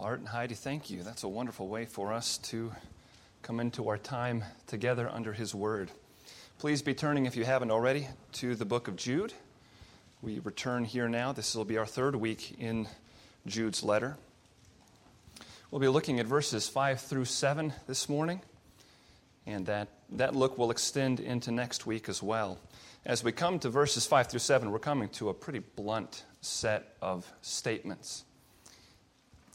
Well, Art and Heidi, thank you. That's a wonderful way for us to come into our time together under His Word. Please be turning, if you haven't already, to the book of Jude. We return here now. This will be our third week in Jude's letter. We'll be looking at verses 5 through 7 this morning, and that, that look will extend into next week as well. As we come to verses 5 through 7, we're coming to a pretty blunt set of statements.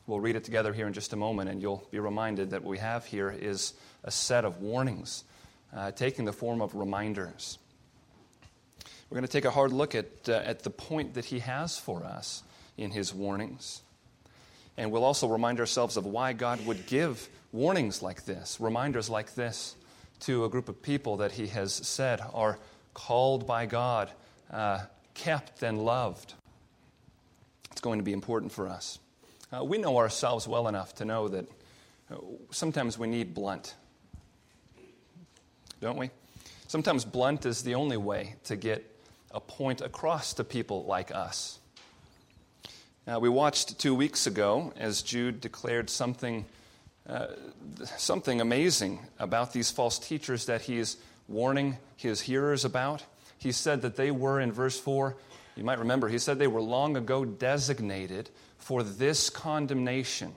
We'll read it together here in just a moment, and you'll be reminded that what we have here is a set of warnings uh, taking the form of reminders. We're going to take a hard look at, uh, at the point that he has for us in his warnings. And we'll also remind ourselves of why God would give warnings like this, reminders like this, to a group of people that he has said are called by God, uh, kept, and loved. It's going to be important for us. Uh, we know ourselves well enough to know that uh, sometimes we need blunt, don't we? Sometimes blunt is the only way to get a point across to people like us. Now, we watched two weeks ago as Jude declared something, uh, something amazing about these false teachers that he is warning his hearers about. He said that they were, in verse 4, you might remember, he said they were long ago designated for this condemnation.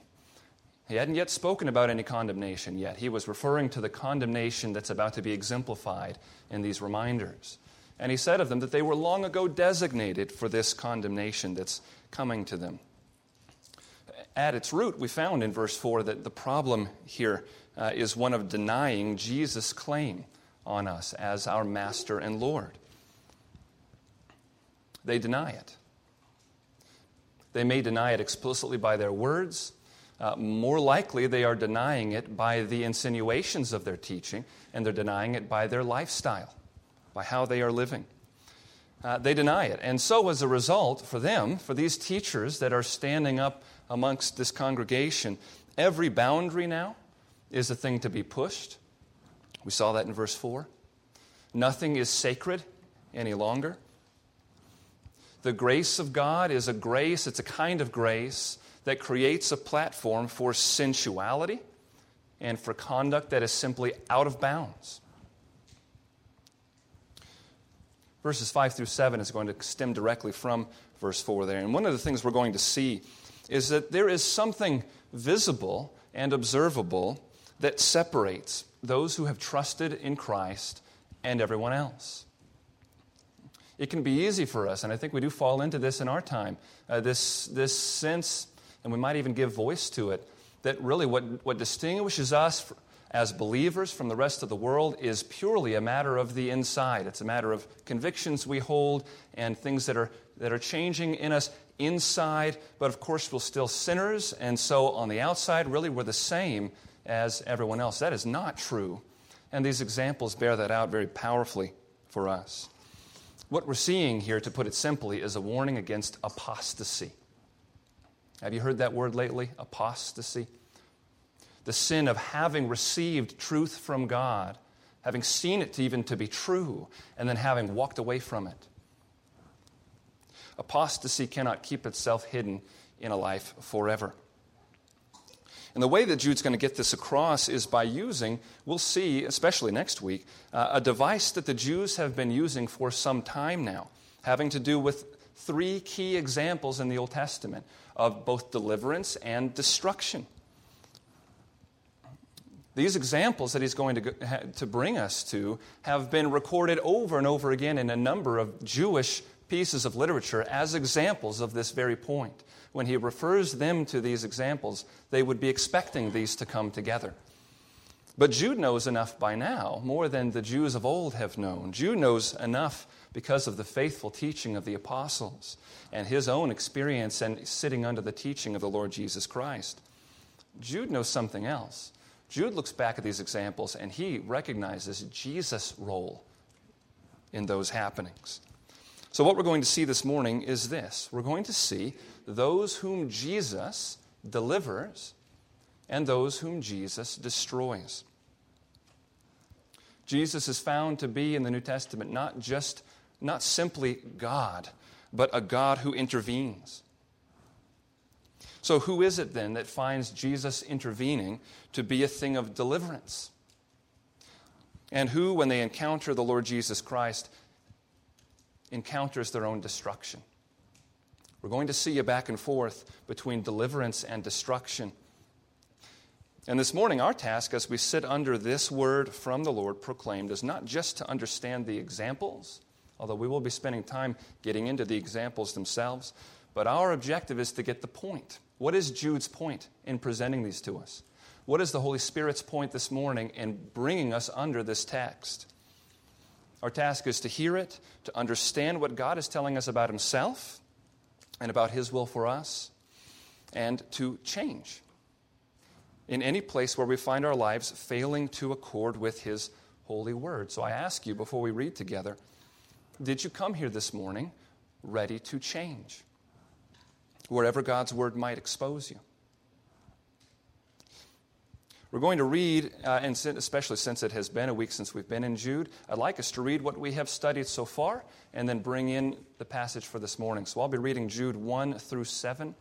He hadn't yet spoken about any condemnation yet. He was referring to the condemnation that's about to be exemplified in these reminders. And he said of them that they were long ago designated for this condemnation that's coming to them. At its root, we found in verse 4 that the problem here uh, is one of denying Jesus' claim on us as our Master and Lord. They deny it. They may deny it explicitly by their words. Uh, more likely, they are denying it by the insinuations of their teaching, and they're denying it by their lifestyle, by how they are living. Uh, they deny it. And so, as a result, for them, for these teachers that are standing up amongst this congregation, every boundary now is a thing to be pushed. We saw that in verse 4. Nothing is sacred any longer. The grace of God is a grace, it's a kind of grace that creates a platform for sensuality and for conduct that is simply out of bounds. Verses 5 through 7 is going to stem directly from verse 4 there. And one of the things we're going to see is that there is something visible and observable that separates those who have trusted in Christ and everyone else. It can be easy for us, and I think we do fall into this in our time, uh, this, this sense, and we might even give voice to it, that really what, what distinguishes us as believers from the rest of the world is purely a matter of the inside. It's a matter of convictions we hold and things that are, that are changing in us inside, but of course, we're still sinners, and so on the outside, really, we're the same as everyone else. That is not true. And these examples bear that out very powerfully for us. What we're seeing here, to put it simply, is a warning against apostasy. Have you heard that word lately? Apostasy? The sin of having received truth from God, having seen it even to be true, and then having walked away from it. Apostasy cannot keep itself hidden in a life forever. And the way that Jude's going to get this across is by using, we'll see, especially next week, uh, a device that the Jews have been using for some time now, having to do with three key examples in the Old Testament of both deliverance and destruction. These examples that he's going to, to bring us to have been recorded over and over again in a number of Jewish pieces of literature as examples of this very point when he refers them to these examples, they would be expecting these to come together. But Jude knows enough by now, more than the Jews of old have known. Jude knows enough because of the faithful teaching of the apostles and his own experience and sitting under the teaching of the Lord Jesus Christ. Jude knows something else. Jude looks back at these examples and he recognizes Jesus' role in those happenings. So, what we're going to see this morning is this we're going to see those whom Jesus delivers and those whom Jesus destroys. Jesus is found to be in the New Testament not just, not simply God, but a God who intervenes. So, who is it then that finds Jesus intervening to be a thing of deliverance? And who, when they encounter the Lord Jesus Christ, encounters their own destruction? We're going to see a back and forth between deliverance and destruction. And this morning, our task as we sit under this word from the Lord proclaimed is not just to understand the examples, although we will be spending time getting into the examples themselves, but our objective is to get the point. What is Jude's point in presenting these to us? What is the Holy Spirit's point this morning in bringing us under this text? Our task is to hear it, to understand what God is telling us about Himself and about His will for us, and to change in any place where we find our lives failing to accord with His holy word. So I ask you before we read together did you come here this morning ready to change? Wherever God's word might expose you. We're going to read, uh, and especially since it has been a week since we've been in Jude, I'd like us to read what we have studied so far and then bring in the passage for this morning. So I'll be reading Jude 1 through 7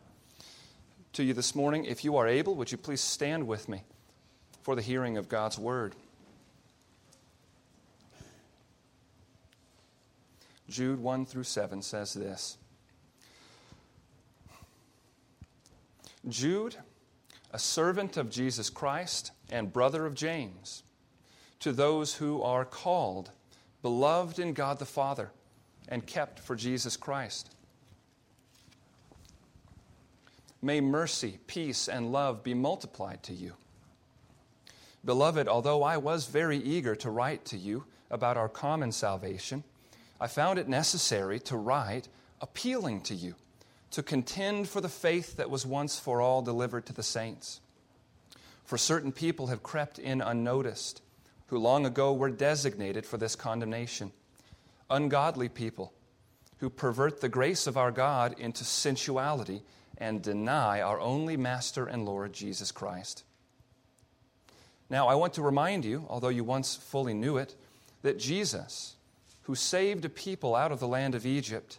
to you this morning. If you are able, would you please stand with me for the hearing of God's word? Jude 1 through 7 says this Jude a servant of Jesus Christ and brother of James, to those who are called, beloved in God the Father, and kept for Jesus Christ. May mercy, peace, and love be multiplied to you. Beloved, although I was very eager to write to you about our common salvation, I found it necessary to write appealing to you to contend for the faith that was once for all delivered to the saints. For certain people have crept in unnoticed, who long ago were designated for this condemnation. Ungodly people who pervert the grace of our God into sensuality and deny our only Master and Lord Jesus Christ. Now, I want to remind you, although you once fully knew it, that Jesus, who saved a people out of the land of Egypt,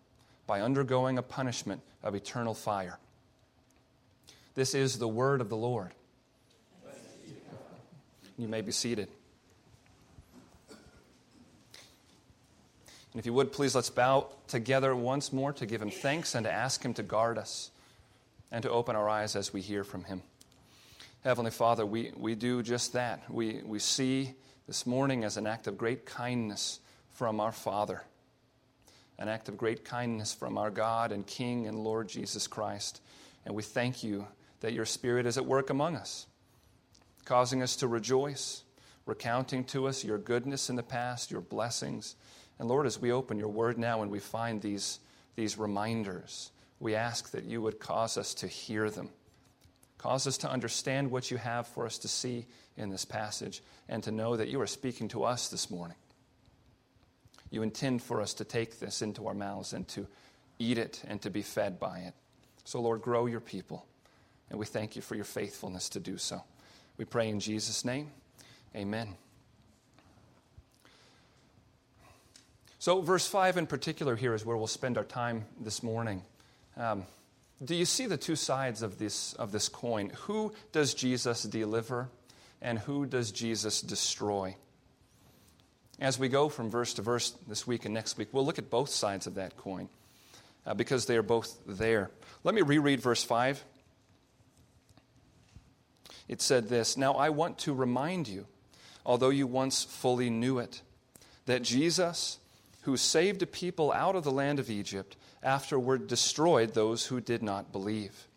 by undergoing a punishment of eternal fire. This is the word of the Lord. You may be seated. And if you would, please let's bow together once more to give him thanks and to ask him to guard us and to open our eyes as we hear from him. Heavenly Father, we, we do just that. We, we see this morning as an act of great kindness from our Father an act of great kindness from our God and King and Lord Jesus Christ. And we thank you that your Spirit is at work among us, causing us to rejoice, recounting to us your goodness in the past, your blessings. And Lord, as we open your word now and we find these, these reminders, we ask that you would cause us to hear them. Cause us to understand what you have for us to see in this passage and to know that you are speaking to us this morning you intend for us to take this into our mouths and to eat it and to be fed by it. So, Lord, grow your people. And we thank you for your faithfulness to do so. We pray in Jesus' name. Amen. So, verse 5 in particular here is where we'll spend our time this morning. Um, do you see the two sides of this, of this coin? Who does Jesus deliver, and who does Jesus destroy? As we go from verse to verse this week and next week, we'll look at both sides of that coin uh, because they are both there. Let me reread verse 5. It said this Now I want to remind you, although you once fully knew it, that Jesus, who saved a people out of the land of Egypt, afterward destroyed those who did not believe.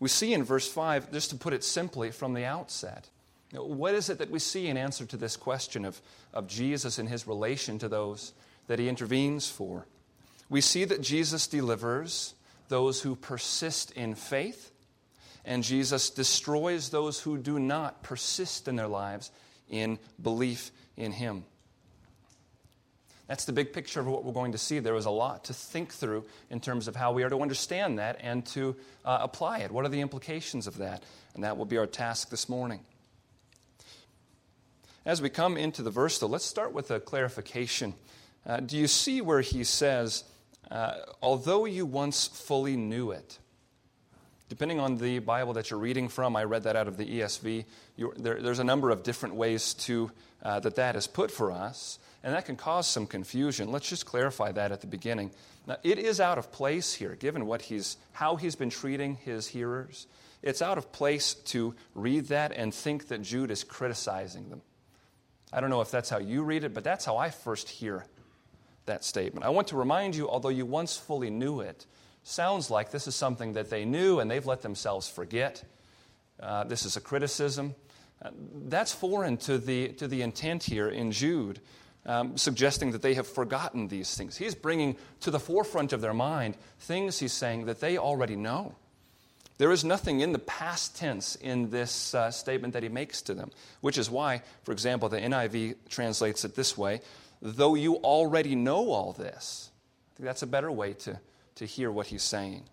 We see in verse 5, just to put it simply from the outset, what is it that we see in answer to this question of, of Jesus and his relation to those that he intervenes for? We see that Jesus delivers those who persist in faith and Jesus destroys those who do not persist in their lives in belief in him. That's the big picture of what we're going to see. There is a lot to think through in terms of how we are to understand that and to uh, apply it. What are the implications of that? And that will be our task this morning. As we come into the verse, though, let's start with a clarification. Uh, do you see where he says, uh, although you once fully knew it? Depending on the Bible that you're reading from, I read that out of the ESV. There, there's a number of different ways to, uh, that that is put for us and that can cause some confusion. Let's just clarify that at the beginning. Now, it is out of place here, given what he's, how he's been treating his hearers. It's out of place to read that and think that Jude is criticizing them. I don't know if that's how you read it, but that's how I first hear that statement. I want to remind you, although you once fully knew it, sounds like this is something that they knew and they've let themselves forget. Uh, this is a criticism. Uh, that's foreign to the, to the intent here in Jude um, suggesting that they have forgotten these things. He's bringing to the forefront of their mind things he's saying that they already know. There is nothing in the past tense in this uh, statement that he makes to them, which is why, for example, the NIV translates it this way though you already know all this. I think that's a better way to, to hear what he's saying.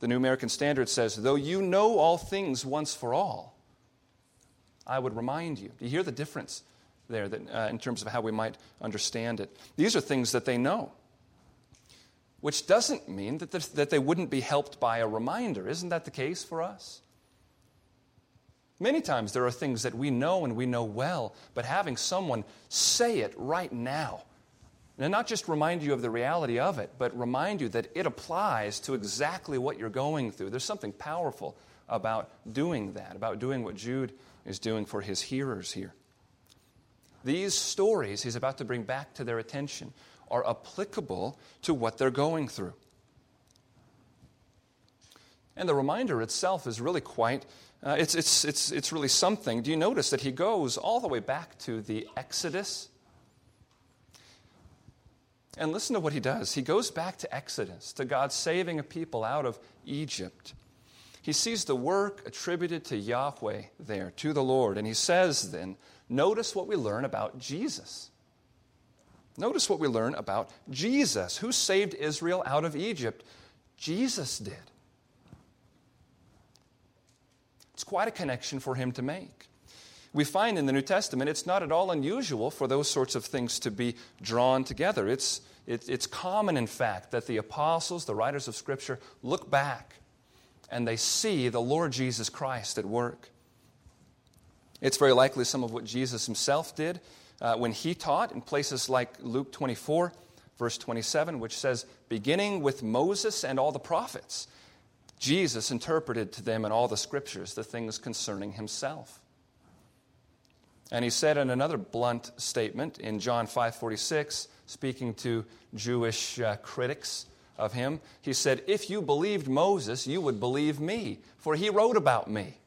The New American Standard says, though you know all things once for all, I would remind you. Do you hear the difference there that, uh, in terms of how we might understand it. These are things that they know, which doesn't mean that, that they wouldn't be helped by a reminder. Isn't that the case for us? Many times there are things that we know and we know well, but having someone say it right now, and not just remind you of the reality of it, but remind you that it applies to exactly what you're going through. There's something powerful about doing that, about doing what Jude is doing for his hearers here. These stories he's about to bring back to their attention are applicable to what they're going through. And the reminder itself is really quite, uh, it's, it's, it's, it's really something. Do you notice that he goes all the way back to the Exodus? And listen to what he does. He goes back to Exodus, to God saving a people out of Egypt. He sees the work attributed to Yahweh there, to the Lord, and he says then, Notice what we learn about Jesus. Notice what we learn about Jesus. Who saved Israel out of Egypt? Jesus did. It's quite a connection for him to make. We find in the New Testament it's not at all unusual for those sorts of things to be drawn together. It's, it, it's common, in fact, that the apostles, the writers of Scripture, look back and they see the Lord Jesus Christ at work. It's very likely some of what Jesus himself did uh, when he taught in places like Luke 24, verse 27, which says, Beginning with Moses and all the prophets, Jesus interpreted to them in all the scriptures the things concerning himself. And he said in another blunt statement in John 5:46, speaking to Jewish uh, critics of him, he said, "If you believed Moses, you would believe me, for he wrote about me."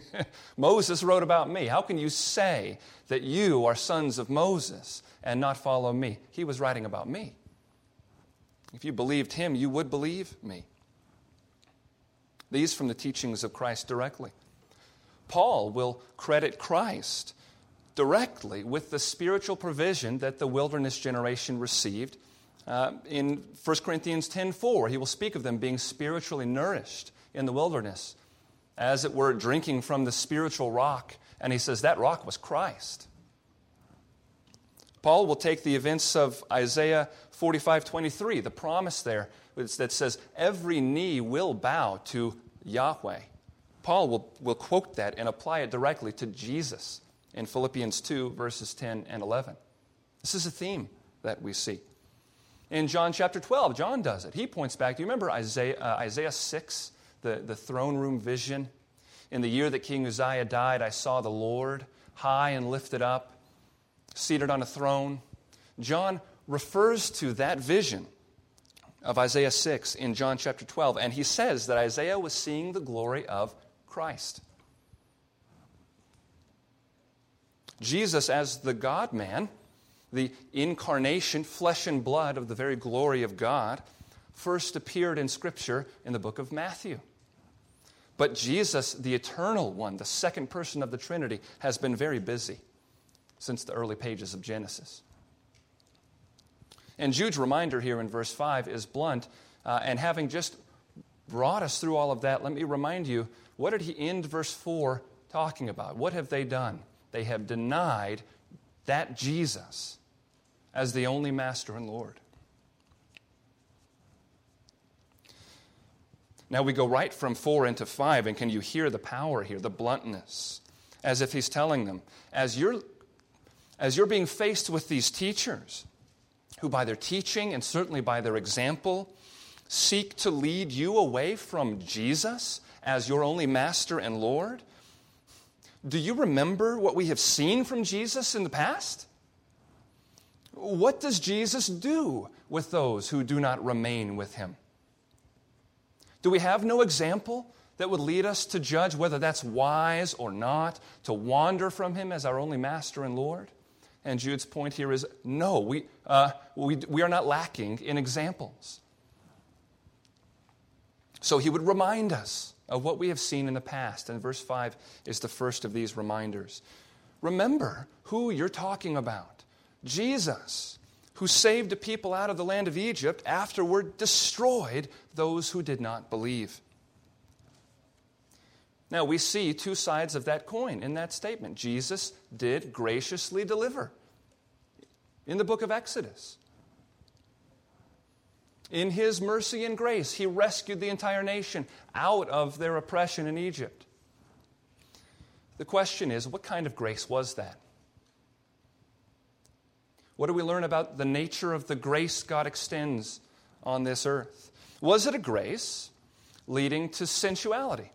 Moses wrote about me. How can you say that you are sons of Moses and not follow me? He was writing about me. If you believed him, you would believe me. These from the teachings of Christ directly. Paul will credit Christ directly with the spiritual provision that the wilderness generation received. Uh, in 1 Corinthians 10:4, he will speak of them being spiritually nourished in the wilderness as it were, drinking from the spiritual rock. And he says that rock was Christ. Paul will take the events of Isaiah 45 23, the promise there that says, Every knee will bow to Yahweh. Paul will, will quote that and apply it directly to Jesus in Philippians 2, verses 10 and 11. This is a theme that we see. In John chapter 12, John does it. He points back. Do you remember Isaiah, uh, Isaiah 6? The, the throne room vision. In the year that King Uzziah died, I saw the Lord high and lifted up, seated on a throne. John refers to that vision of Isaiah 6 in John chapter 12, and he says that Isaiah was seeing the glory of Christ. Jesus, as the God man, the incarnation, flesh and blood of the very glory of God, first appeared in Scripture in the book of Matthew. But Jesus, the eternal one, the second person of the Trinity, has been very busy since the early pages of Genesis. And Jude's reminder here in verse 5 is blunt. Uh, and having just brought us through all of that, let me remind you what did he end verse 4 talking about? What have they done? They have denied that Jesus as the only master and Lord. Now we go right from 4 into 5, and can you hear the power here, the bluntness? As if he's telling them, as you're, as you're being faced with these teachers, who by their teaching and certainly by their example seek to lead you away from Jesus as your only master and Lord? Do you remember what we have seen from Jesus in the past? What does Jesus do with those who do not remain with him? Do we have no example that would lead us to judge whether that's wise or not, to wander from him as our only master and Lord? And Jude's point here is no, we, uh, we, we are not lacking in examples. So he would remind us of what we have seen in the past. And verse 5 is the first of these reminders. Remember who you're talking about Jesus, who saved the people out of the land of Egypt, afterward destroyed those who did not believe. Now, we see two sides of that coin in that statement. Jesus did graciously deliver in the book of Exodus. In his mercy and grace, he rescued the entire nation out of their oppression in Egypt. The question is what kind of grace was that? What do we learn about the nature of the grace God extends on this earth? Was it a grace leading to sensuality?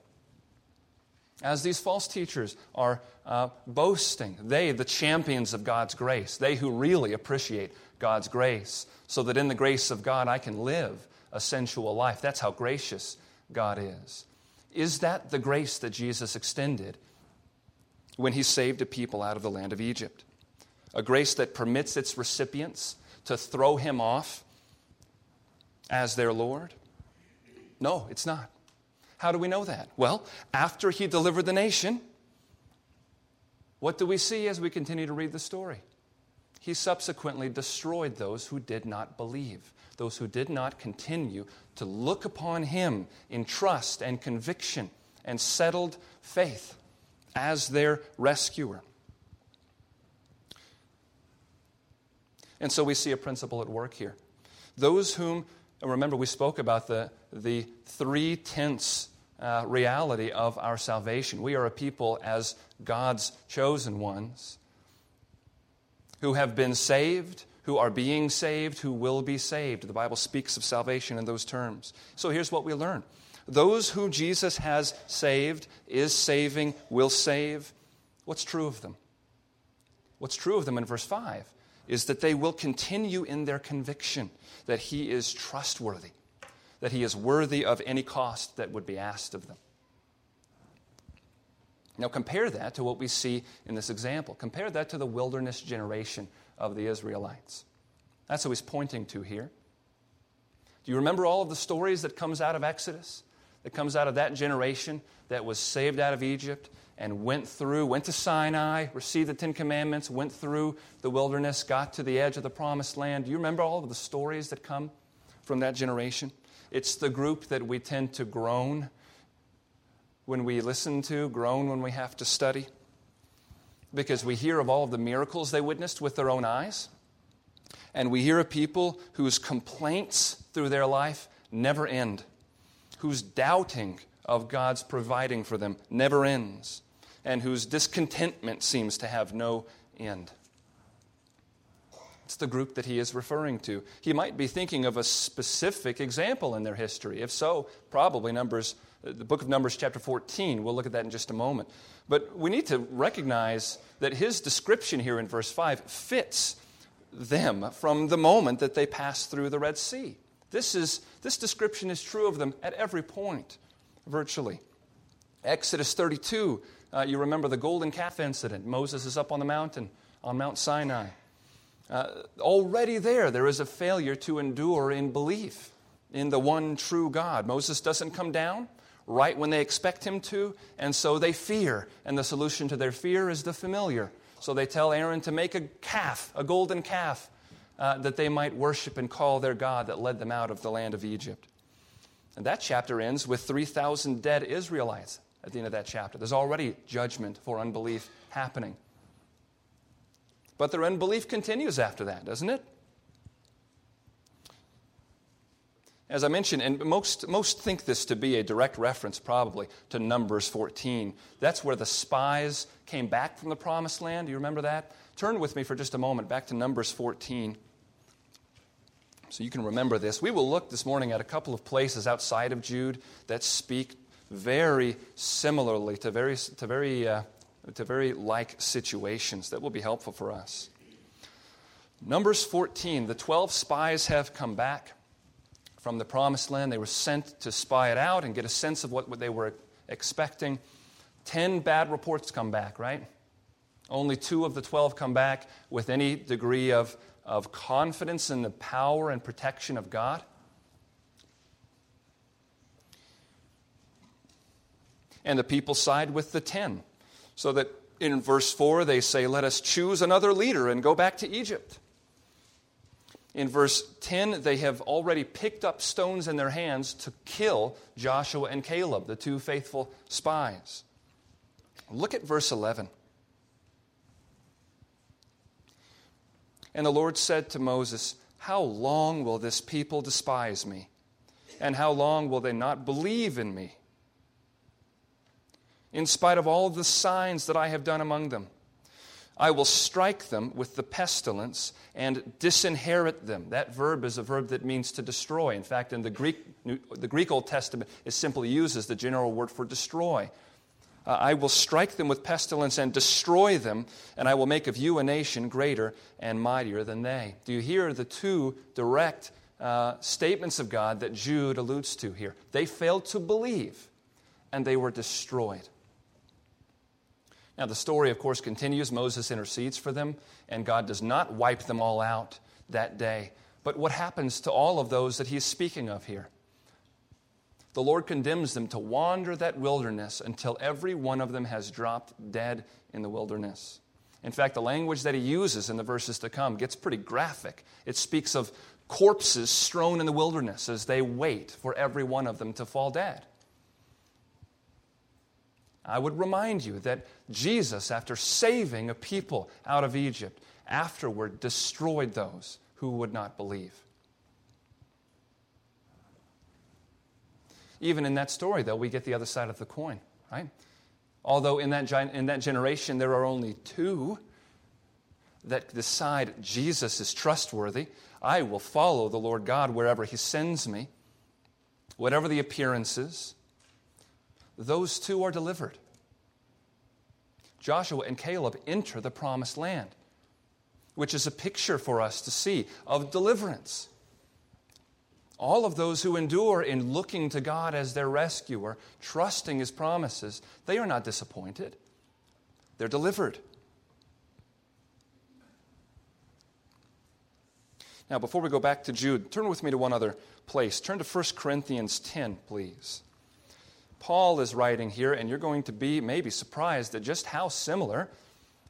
As these false teachers are uh, boasting, they, the champions of God's grace, they who really appreciate God's grace, so that in the grace of God I can live a sensual life. That's how gracious God is. Is that the grace that Jesus extended when he saved a people out of the land of Egypt? A grace that permits its recipients to throw him off as their Lord? No, it's not. How do we know that? Well, after he delivered the nation, what do we see as we continue to read the story? He subsequently destroyed those who did not believe, those who did not continue to look upon him in trust and conviction and settled faith as their rescuer. And so we see a principle at work here. Those whom remember, we spoke about the, the three tenses uh, reality of our salvation. We are a people as God's chosen ones who have been saved, who are being saved, who will be saved. The Bible speaks of salvation in those terms. So here's what we learn those who Jesus has saved, is saving, will save. What's true of them? What's true of them in verse 5 is that they will continue in their conviction that He is trustworthy, that He is worthy of any cost that would be asked of them. Now, compare that to what we see in this example. Compare that to the wilderness generation of the Israelites. That's what he's pointing to here. Do you remember all of the stories that comes out of Exodus? That comes out of that generation that was saved out of Egypt and went through, went to Sinai, received the Ten Commandments, went through the wilderness, got to the edge of the promised land. Do you remember all of the stories that come from that generation? It's the group that we tend to groan when we listen to, groan when we have to study, because we hear of all of the miracles they witnessed with their own eyes. And we hear of people whose complaints through their life never end, whose doubting of God's providing for them never ends and whose discontentment seems to have no end. It's the group that he is referring to. He might be thinking of a specific example in their history. If so, probably Numbers, uh, the book of Numbers, chapter 14. We'll look at that in just a moment. But we need to recognize that his description here in verse 5 fits them from the moment that they passed through the Red Sea. This, is, this description is true of them at every point, virtually. Exodus 32 uh, you remember the golden calf incident. Moses is up on the mountain, on Mount Sinai. Uh, already there, there is a failure to endure in belief in the one true God. Moses doesn't come down right when they expect him to, and so they fear. And the solution to their fear is the familiar. So they tell Aaron to make a calf, a golden calf, uh, that they might worship and call their God that led them out of the land of Egypt. And that chapter ends with 3,000 dead Israelites at the end of that chapter. There's already judgment for unbelief happening. But their unbelief continues after that, doesn't it? As I mentioned, and most, most think this to be a direct reference, probably, to Numbers 14. That's where the spies came back from the promised land. Do you remember that? Turn with me for just a moment back to Numbers 14. So you can remember this. We will look this morning at a couple of places outside of Jude that speak very similarly to very, to very, uh, to very like situations that will be helpful for us. Numbers 14, the 12 spies have come back from the promised land. They were sent to spy it out and get a sense of what, they were expecting. Ten bad reports come back, right? Only two of the 12 come back with any degree of, of confidence in the power and protection of God. And the people side with the 10. So that in verse 4, they say, Let us choose another leader and go back to Egypt in verse 10, they have already picked up stones in their hands to kill Joshua and Caleb, the two faithful spies. Look at verse 11. And the Lord said to Moses, How long will this people despise me? And how long will they not believe in me? In spite of all the signs that I have done among them. I will strike them with the pestilence and disinherit them. That verb is a verb that means to destroy. In fact, in the Greek, the Greek Old Testament, it simply uses the general word for destroy. Uh, I will strike them with pestilence and destroy them, and I will make of you a nation greater and mightier than they. Do you hear the two direct uh, statements of God that Jude alludes to here? They failed to believe, and they were destroyed. Now, the story, of course, continues. Moses intercedes for them, and God does not wipe them all out that day. But what happens to all of those that he's speaking of here? The Lord condemns them to wander that wilderness until every one of them has dropped dead in the wilderness. In fact, the language that he uses in the verses to come gets pretty graphic. It speaks of corpses strewn in the wilderness as they wait for every one of them to fall dead. I would remind you that Jesus, after saving a people out of Egypt, afterward destroyed those who would not believe. Even in that story, though, we get the other side of the coin, right? Although in that, in that generation there are only two that decide Jesus is trustworthy, I will follow the Lord God wherever He sends me, whatever the appearances, those two are delivered. Joshua and Caleb enter the promised land, which is a picture for us to see of deliverance. All of those who endure in looking to God as their rescuer, trusting his promises, they are not disappointed. They're delivered. Now, before we go back to Jude, turn with me to one other place. Turn to 1 Corinthians 10, please. Paul is writing here, and you're going to be maybe surprised at just how similar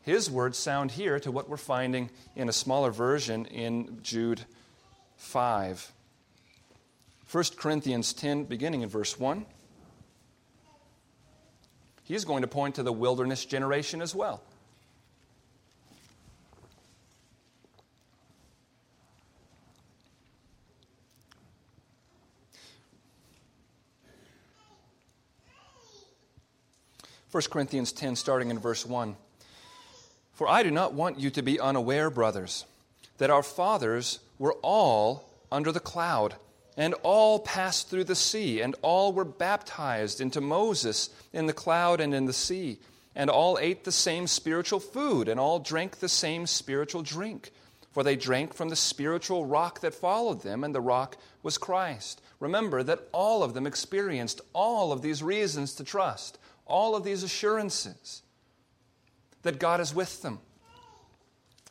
his words sound here to what we're finding in a smaller version in Jude 5. 1 Corinthians 10, beginning in verse 1. He's going to point to the wilderness generation as well. 1 Corinthians 10, starting in verse 1. For I do not want you to be unaware, brothers, that our fathers were all under the cloud, and all passed through the sea, and all were baptized into Moses in the cloud and in the sea, and all ate the same spiritual food, and all drank the same spiritual drink. For they drank from the spiritual rock that followed them, and the rock was Christ. Remember that all of them experienced all of these reasons to trust all of these assurances that God is with them.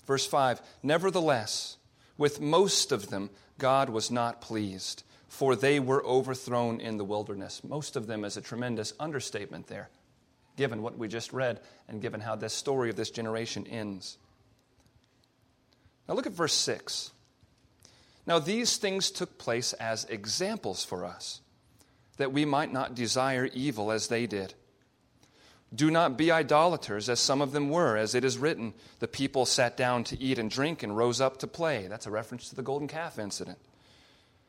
Verse 5 Nevertheless, with most of them, God was not pleased. for they were overthrown in the wilderness. Most of them is a tremendous understatement there, given what we just read and given how this story of this generation ends. Now look at verse 6. Now these things took place as examples for us, that we might not desire evil as they did. Do not be idolaters, as some of them were, as it is written, the people sat down to eat and drink and rose up to play. That's a reference to the golden calf incident.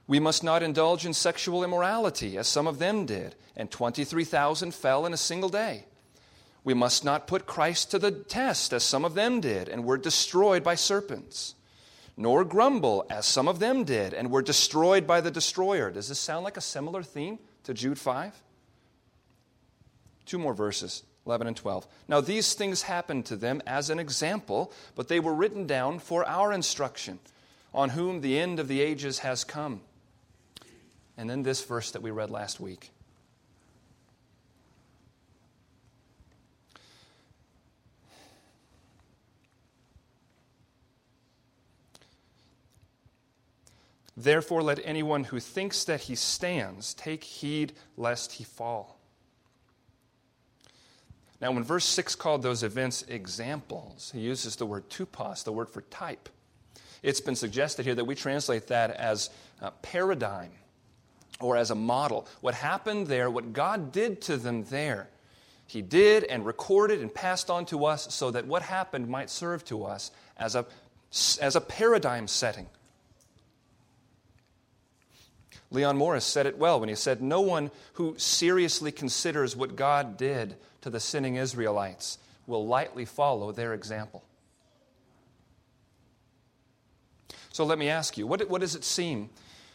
We must not indulge in sexual immorality, as some of them did, and 23,000 fell in a single day. We must not put Christ to the test, as some of them did, and were destroyed by serpents. Nor grumble, as some of them did, and were destroyed by the destroyer. Does this sound like a similar theme to Jude 5? Two more verses. 11 and 12. Now, these things happened to them as an example, but they were written down for our instruction, on whom the end of the ages has come. And then this verse that we read last week. Therefore, let anyone who thinks that he stands take heed lest he fall. Now, when verse 6 called those events examples, he uses the word tupos, the word for type. It's been suggested here that we translate that as a paradigm or as a model. What happened there, what God did to them there, He did and recorded and passed on to us so that what happened might serve to us as a, as a paradigm setting. Leon Morris said it well when he said, No one who seriously considers what God did to the sinning Israelites will lightly follow their example. So let me ask you, what, what does it seem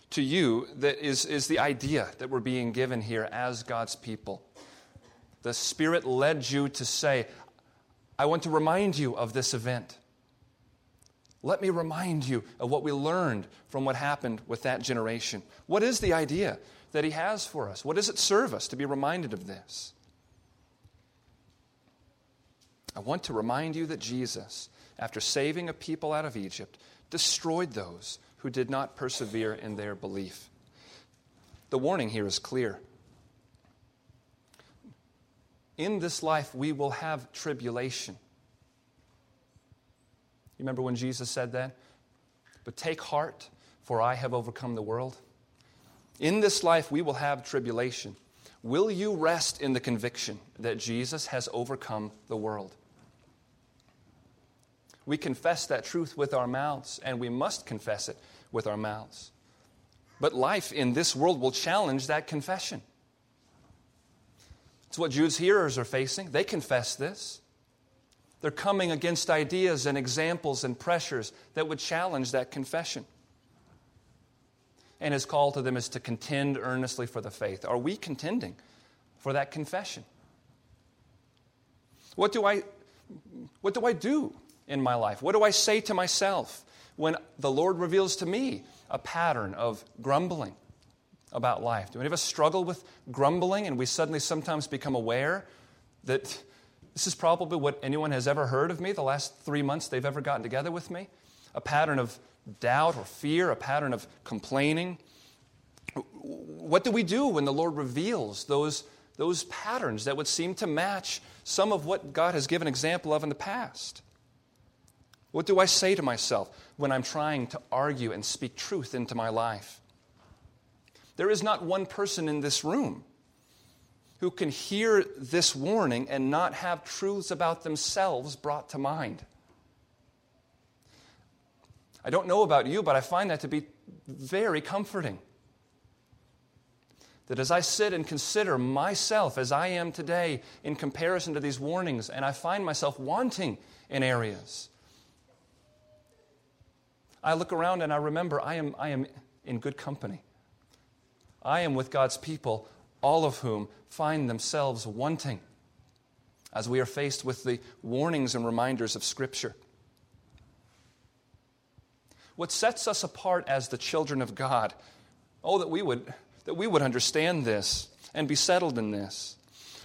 to you that is, is the idea that we're being given here as God's people. The Spirit led you to say, I want to remind you of this event. Let me remind you of what we learned from what happened with that generation. What is the idea that He has for us? What does it serve us to be reminded of this? I want to remind you that Jesus, after saving a people out of Egypt, destroyed those who did not persevere in their belief. The warning here is clear. In this life, we will have tribulation. You remember when Jesus said that? But take heart, for I have overcome the world. In this life, we will have tribulation. Will you rest in the conviction that Jesus has overcome the world? We confess that truth with our mouths, and we must confess it with our mouths. But life in this world will challenge that confession. It's what Jude's hearers are facing. They confess this. They're coming against ideas and examples and pressures that would challenge that confession. And his call to them is to contend earnestly for the faith. Are we contending for that confession? What do I, what do, I do in my life? What do I say to myself when the Lord reveals to me a pattern of grumbling about life? Do any of us struggle with grumbling and we suddenly sometimes become aware that this is probably what anyone has ever heard of me the last three months they've ever gotten together with me? A pattern of doubt or fear, a pattern of complaining. What do we do when the Lord reveals those, those patterns that would seem to match some of what God has given example of in the past? What do I say to myself when I'm trying to argue and speak truth into my life? There is not one person in this room who can hear this warning and not have truths about themselves brought to mind. I don't know about you, but I find that to be very comforting. That as I sit and consider myself as I am today in comparison to these warnings, and I find myself wanting in areas, I look around and I remember I am, I am in good company. I am with God's people, all of whom find themselves wanting as we are faced with the warnings and reminders of Scripture. What sets us apart as the children of God, oh, that we would, that we would understand this and be settled in this.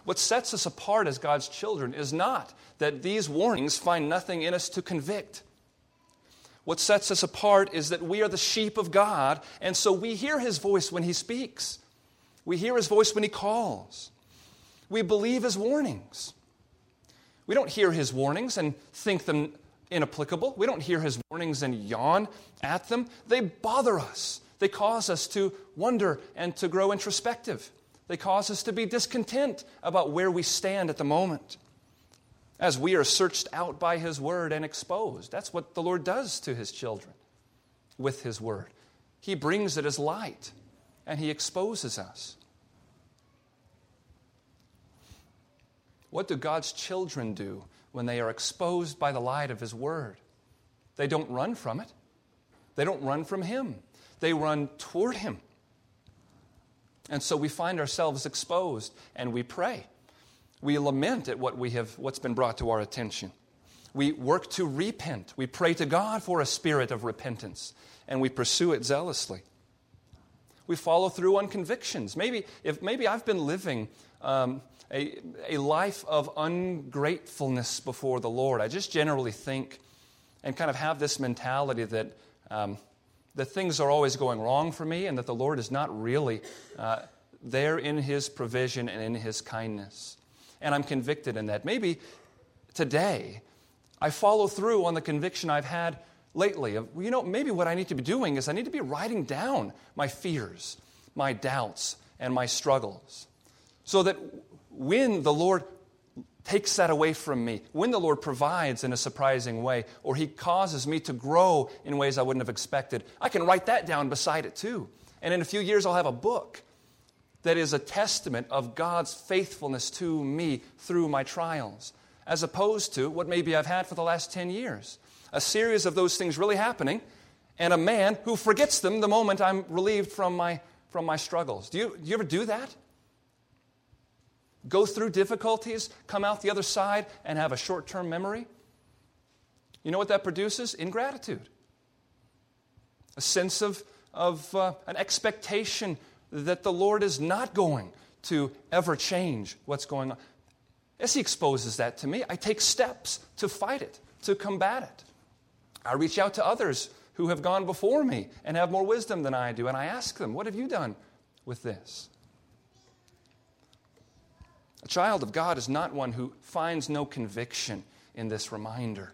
What sets us apart as God's children is not that these warnings find nothing in us to convict What sets us apart is that we are the sheep of God, and so we hear his voice when he speaks. We hear his voice when he calls. We believe his warnings. We don't hear his warnings and think them inapplicable. We don't hear his warnings and yawn at them. They bother us. They cause us to wonder and to grow introspective. They cause us to be discontent about where we stand at the moment as we are searched out by His Word and exposed. That's what the Lord does to His children with His Word. He brings it as light and He exposes us. What do God's children do when they are exposed by the light of His Word? They don't run from it, they don't run from Him, they run toward Him. And so we find ourselves exposed and we pray. We lament at what we have, what's been brought to our attention. We work to repent. We pray to God for a spirit of repentance, and we pursue it zealously. We follow through on convictions. Maybe, if, maybe I've been living um, a, a life of ungratefulness before the Lord. I just generally think and kind of have this mentality that, um, that things are always going wrong for me and that the Lord is not really uh, there in His provision and in His kindness and I'm convicted in that. Maybe today I follow through on the conviction I've had lately of, you know, maybe what I need to be doing is I need to be writing down my fears, my doubts, and my struggles so that when the Lord takes that away from me, when the Lord provides in a surprising way, or He causes me to grow in ways I wouldn't have expected, I can write that down beside it too. And in a few years, I'll have a book that is a testament of God's faithfulness to me through my trials, as opposed to what maybe I've had for the last 10 years. A series of those things really happening, and a man who forgets them the moment I'm relieved from my, from my struggles. Do you, do you ever do that? Go through difficulties, come out the other side, and have a short term memory? You know what that produces? Ingratitude. A sense of, of uh, an expectation that the Lord is not going to ever change what's going on. As He exposes that to me, I take steps to fight it, to combat it. I reach out to others who have gone before me and have more wisdom than I do, and I ask them, What have you done with this? A child of God is not one who finds no conviction in this reminder.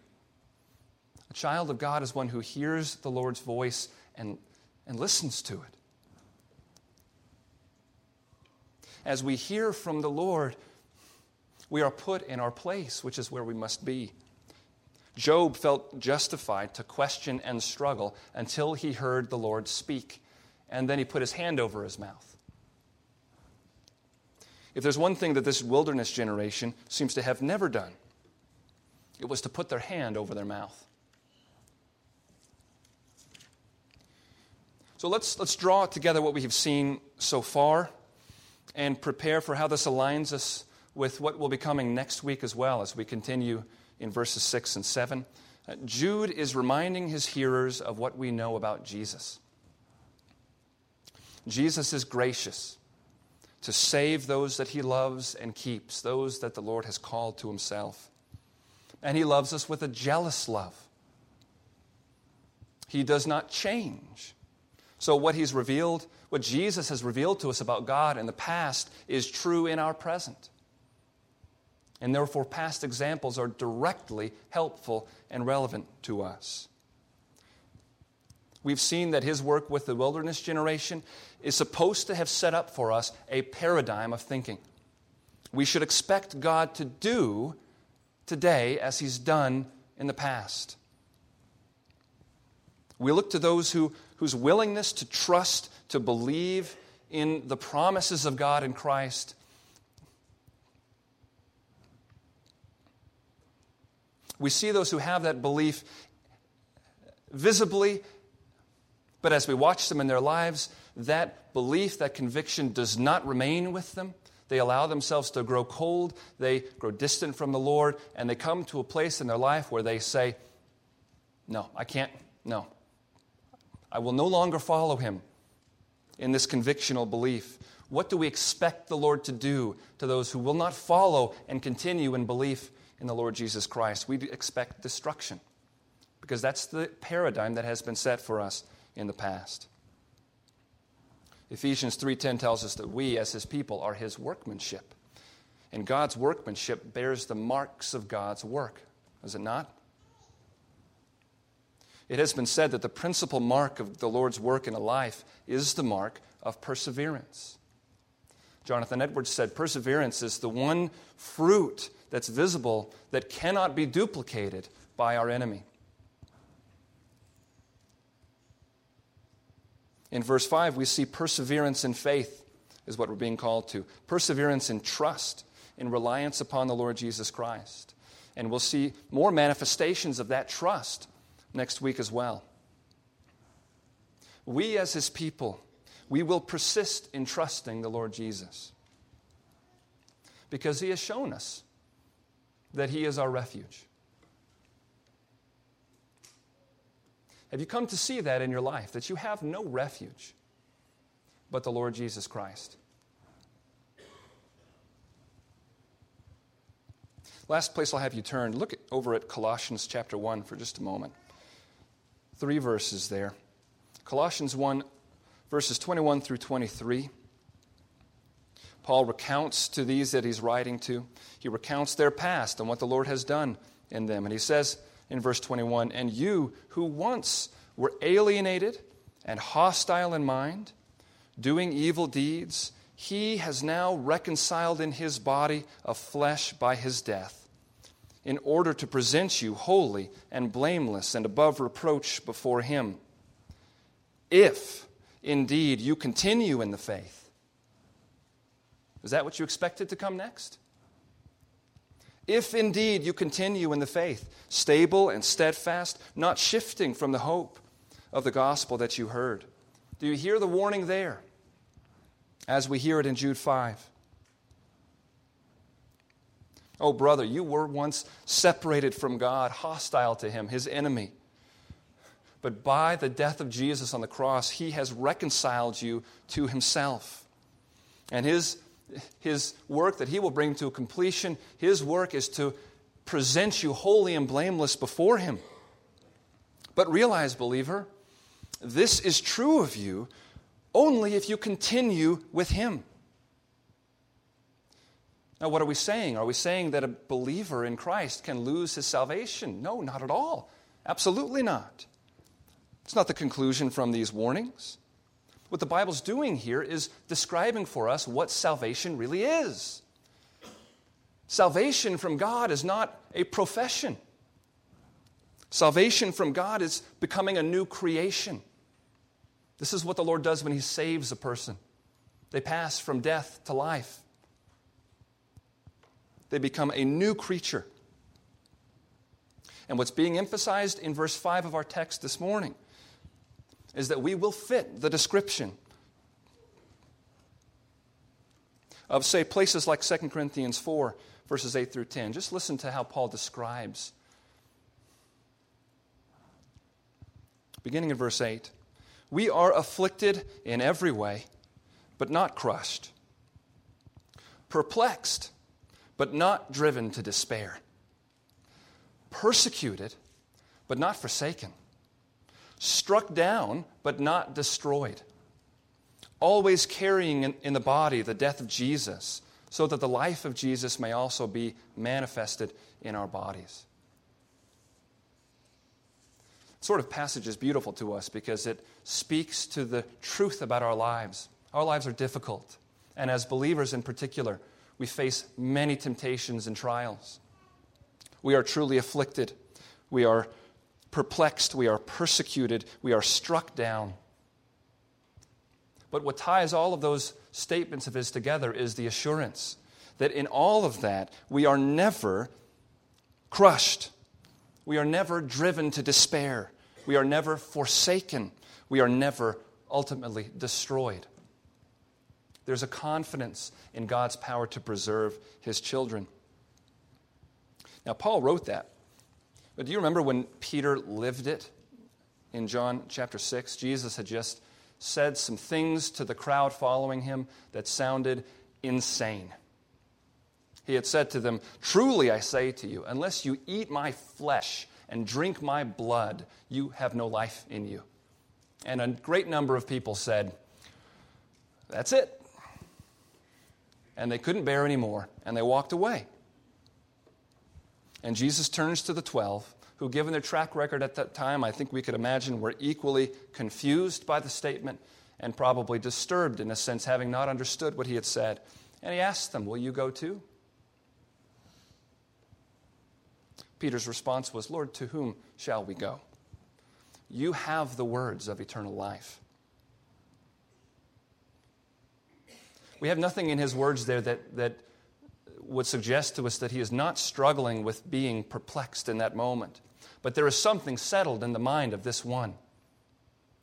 A child of God is one who hears the Lord's voice and, and listens to it. As we hear from the Lord, we are put in our place, which is where we must be. Job felt justified to question and struggle until he heard the Lord speak, and then he put his hand over his mouth. If there's one thing that this wilderness generation seems to have never done, it was to put their hand over their mouth. So let's, let's draw together what we have seen so far and prepare for how this aligns us with what will be coming next week as well as we continue in verses 6 and 7. Uh, Jude is reminding his hearers of what we know about Jesus. Jesus is gracious to save those that he loves and keeps, those that the Lord has called to himself. And he loves us with a jealous love. He does not change. So, what he's revealed what Jesus has revealed to us about God in the past is true in our present. And therefore, past examples are directly helpful and relevant to us. We've seen that his work with the wilderness generation is supposed to have set up for us a paradigm of thinking. We should expect God to do today as he's done in the past. We look to those who, whose willingness to trust to believe in the promises of God in Christ. We see those who have that belief visibly, but as we watch them in their lives, that belief, that conviction does not remain with them. They allow themselves to grow cold, they grow distant from the Lord, and they come to a place in their life where they say, No, I can't, no. I will no longer follow him in this convictional belief? What do we expect the Lord to do to those who will not follow and continue in belief in the Lord Jesus Christ? We expect destruction. because that's the paradigm that has been set for us in the past. Ephesians 3:10 tells us that we as his people are his workmanship. And God's workmanship bears the marks of God's work, does it not? It has been said that the principal mark of the Lord's work in a life is the mark of perseverance. Jonathan Edwards said perseverance is the one fruit that's visible that cannot be duplicated by our enemy. In verse 5, we see perseverance in faith, is what we're being called to. Perseverance in trust, in reliance upon the Lord Jesus Christ. And we'll see more manifestations of that trust next week as well. We, as his people, we will persist in trusting the Lord Jesus because he has shown us that he is our refuge. Have you come to see that in your life? That you have no refuge but the Lord Jesus Christ? Last place I'll have you turn, look over at Colossians chapter 1 for just a moment. Three verses there. Colossians 1, verses 21 through 23. Paul recounts to these that he's writing to, he recounts their past and what the Lord has done in them. And he says, in verse 21 And you who once were alienated and hostile in mind, doing evil deeds, he has now reconciled in his body of flesh by his death, in order to present you holy and blameless and above reproach before him. If indeed you continue in the faith. Is that what you expected to come next? If indeed you continue in the faith, stable and steadfast, not shifting from the hope of the gospel that you heard. Do you hear the warning there? As we hear it in Jude 5. Oh, brother, you were once separated from God, hostile to Him, His enemy. But by the death of Jesus on the cross, He has reconciled you to Himself. And His his work that he will bring to completion, his work is to present you holy and blameless before him. But realize, believer, this is true of you only if you continue with him. Now, what are we saying? Are we saying that a believer in Christ can lose his salvation? No, not at all. Absolutely not. It's not the conclusion from these warnings. What the Bible's doing here is describing for us what salvation really is. Salvation from God is not a profession. Salvation from God is becoming a new creation. This is what the Lord does when He saves a person. They pass from death to life, they become a new creature. And what's being emphasized in verse 5 of our text this morning is that we will fit the description of, say, places like 2 Corinthians 4, verses 8 through 10. Just listen to how Paul describes. Beginning in verse 8 We are afflicted in every way, but not crushed, perplexed, but not driven to despair, persecuted, but not forsaken struck down, but not destroyed. Always carrying in, in the body the death of Jesus, so that the life of Jesus may also be manifested in our bodies. Sort of passage is beautiful to us because it speaks to the truth about our lives. Our lives are difficult, and as believers in particular, we face many temptations and trials. We are truly afflicted. We are perplexed, we are persecuted, we are struck down. But what ties all of those statements of his together is the assurance that in all of that, we are never crushed. We are never driven to despair. We are never forsaken. We are never ultimately destroyed. There's a confidence in God's power to preserve his children. Now, Paul wrote that but do you remember when Peter lived it in John chapter 6? Jesus had just said some things to the crowd following him that sounded insane. He had said to them, Truly I say to you, unless you eat my flesh and drink my blood, you have no life in you. And a great number of people said, That's it. And they couldn't bear any more, and they walked away. And Jesus turns to the 12, who, given their track record at that time, I think we could imagine were equally confused by the statement and probably disturbed in a sense, having not understood what he had said. And he asked them, Will you go too? Peter's response was, Lord, to whom shall we go? You have the words of eternal life. We have nothing in his words there that, that would suggest to us that he is not struggling with being perplexed in that moment. But there is something settled in the mind of this one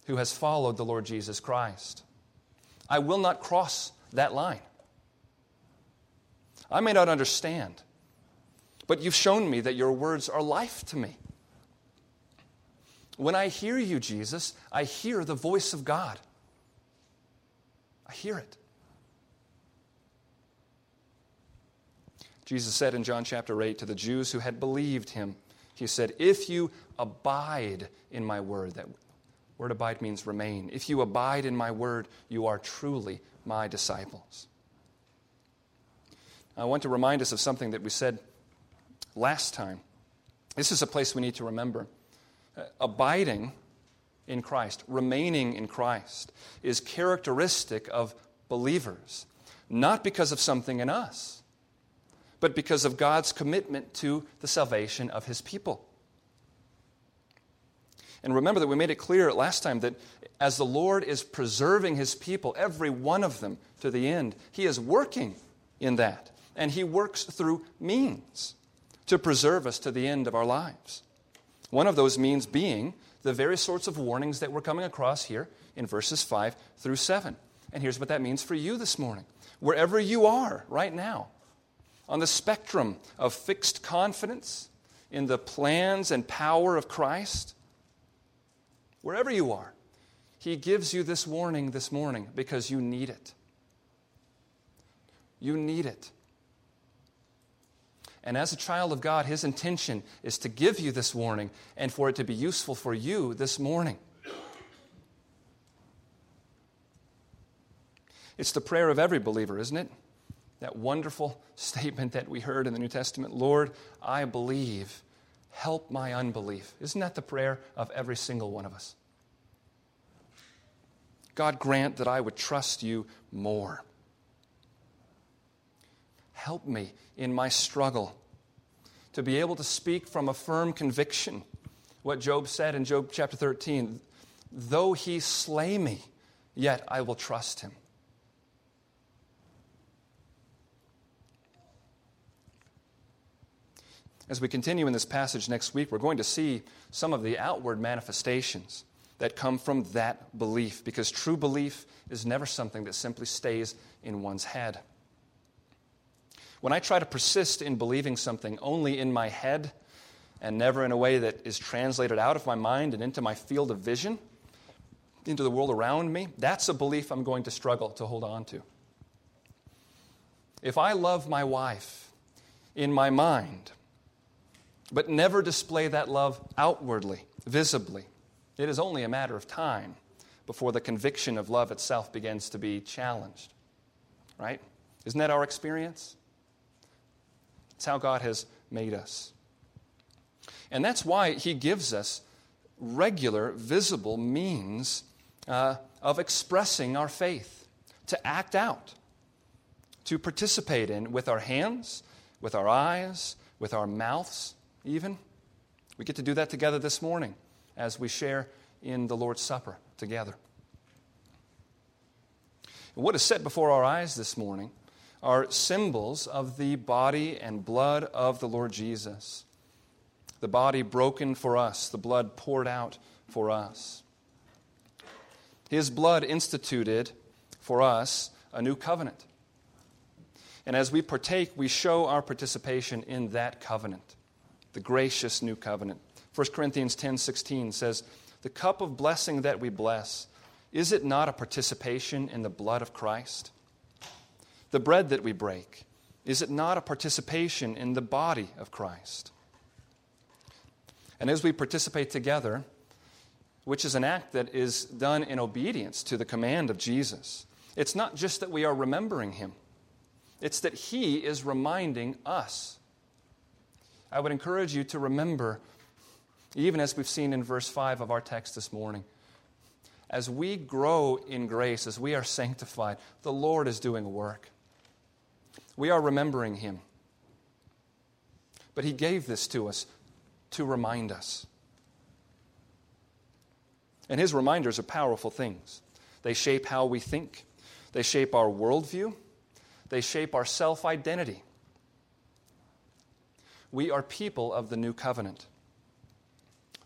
who has followed the Lord Jesus Christ. I will not cross that line. I may not understand, but you've shown me that your words are life to me. When I hear you, Jesus, I hear the voice of God. I hear it. Jesus said in John chapter 8 to the Jews who had believed him, He said, If you abide in my word, that word abide means remain. If you abide in my word, you are truly my disciples. I want to remind us of something that we said last time. This is a place we need to remember. Uh, abiding in Christ, remaining in Christ, is characteristic of believers, not because of something in us but because of God's commitment to the salvation of his people. And remember that we made it clear last time that as the Lord is preserving his people, every one of them to the end, he is working in that. And he works through means to preserve us to the end of our lives. One of those means being the very sorts of warnings that we're coming across here in verses 5 through 7. And here's what that means for you this morning. Wherever you are right now, on the spectrum of fixed confidence in the plans and power of Christ, wherever you are, He gives you this warning this morning because you need it. You need it. And as a child of God, His intention is to give you this warning and for it to be useful for you this morning. It's the prayer of every believer, isn't it? That wonderful statement that we heard in the New Testament Lord, I believe, help my unbelief. Isn't that the prayer of every single one of us? God, grant that I would trust you more. Help me in my struggle to be able to speak from a firm conviction. What Job said in Job chapter 13 though he slay me, yet I will trust him. As we continue in this passage next week, we're going to see some of the outward manifestations that come from that belief, because true belief is never something that simply stays in one's head. When I try to persist in believing something only in my head and never in a way that is translated out of my mind and into my field of vision, into the world around me, that's a belief I'm going to struggle to hold on to. If I love my wife in my mind, but never display that love outwardly, visibly. It is only a matter of time before the conviction of love itself begins to be challenged. Right? Isn't that our experience? It's how God has made us. And that's why He gives us regular, visible means uh, of expressing our faith, to act out, to participate in with our hands, with our eyes, with our mouths, even. We get to do that together this morning as we share in the Lord's Supper together. What is set before our eyes this morning are symbols of the body and blood of the Lord Jesus. The body broken for us, the blood poured out for us. His blood instituted for us a new covenant. And as we partake, we show our participation in that covenant the gracious new covenant. 1 Corinthians 10:16 says, "The cup of blessing that we bless, is it not a participation in the blood of Christ? The bread that we break, is it not a participation in the body of Christ?" And as we participate together, which is an act that is done in obedience to the command of Jesus, it's not just that we are remembering him, it's that he is reminding us. I would encourage you to remember, even as we've seen in verse 5 of our text this morning, as we grow in grace, as we are sanctified, the Lord is doing work. We are remembering him. But he gave this to us to remind us. And his reminders are powerful things. They shape how we think, they shape our worldview, they shape our self identity. We are people of the new covenant,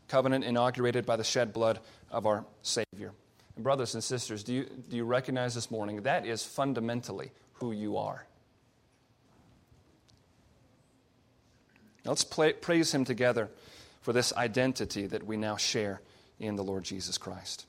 covenant inaugurated by the shed blood of our Savior. And, brothers and sisters, do you, do you recognize this morning that is fundamentally who you are? Now let's play, praise Him together for this identity that we now share in the Lord Jesus Christ.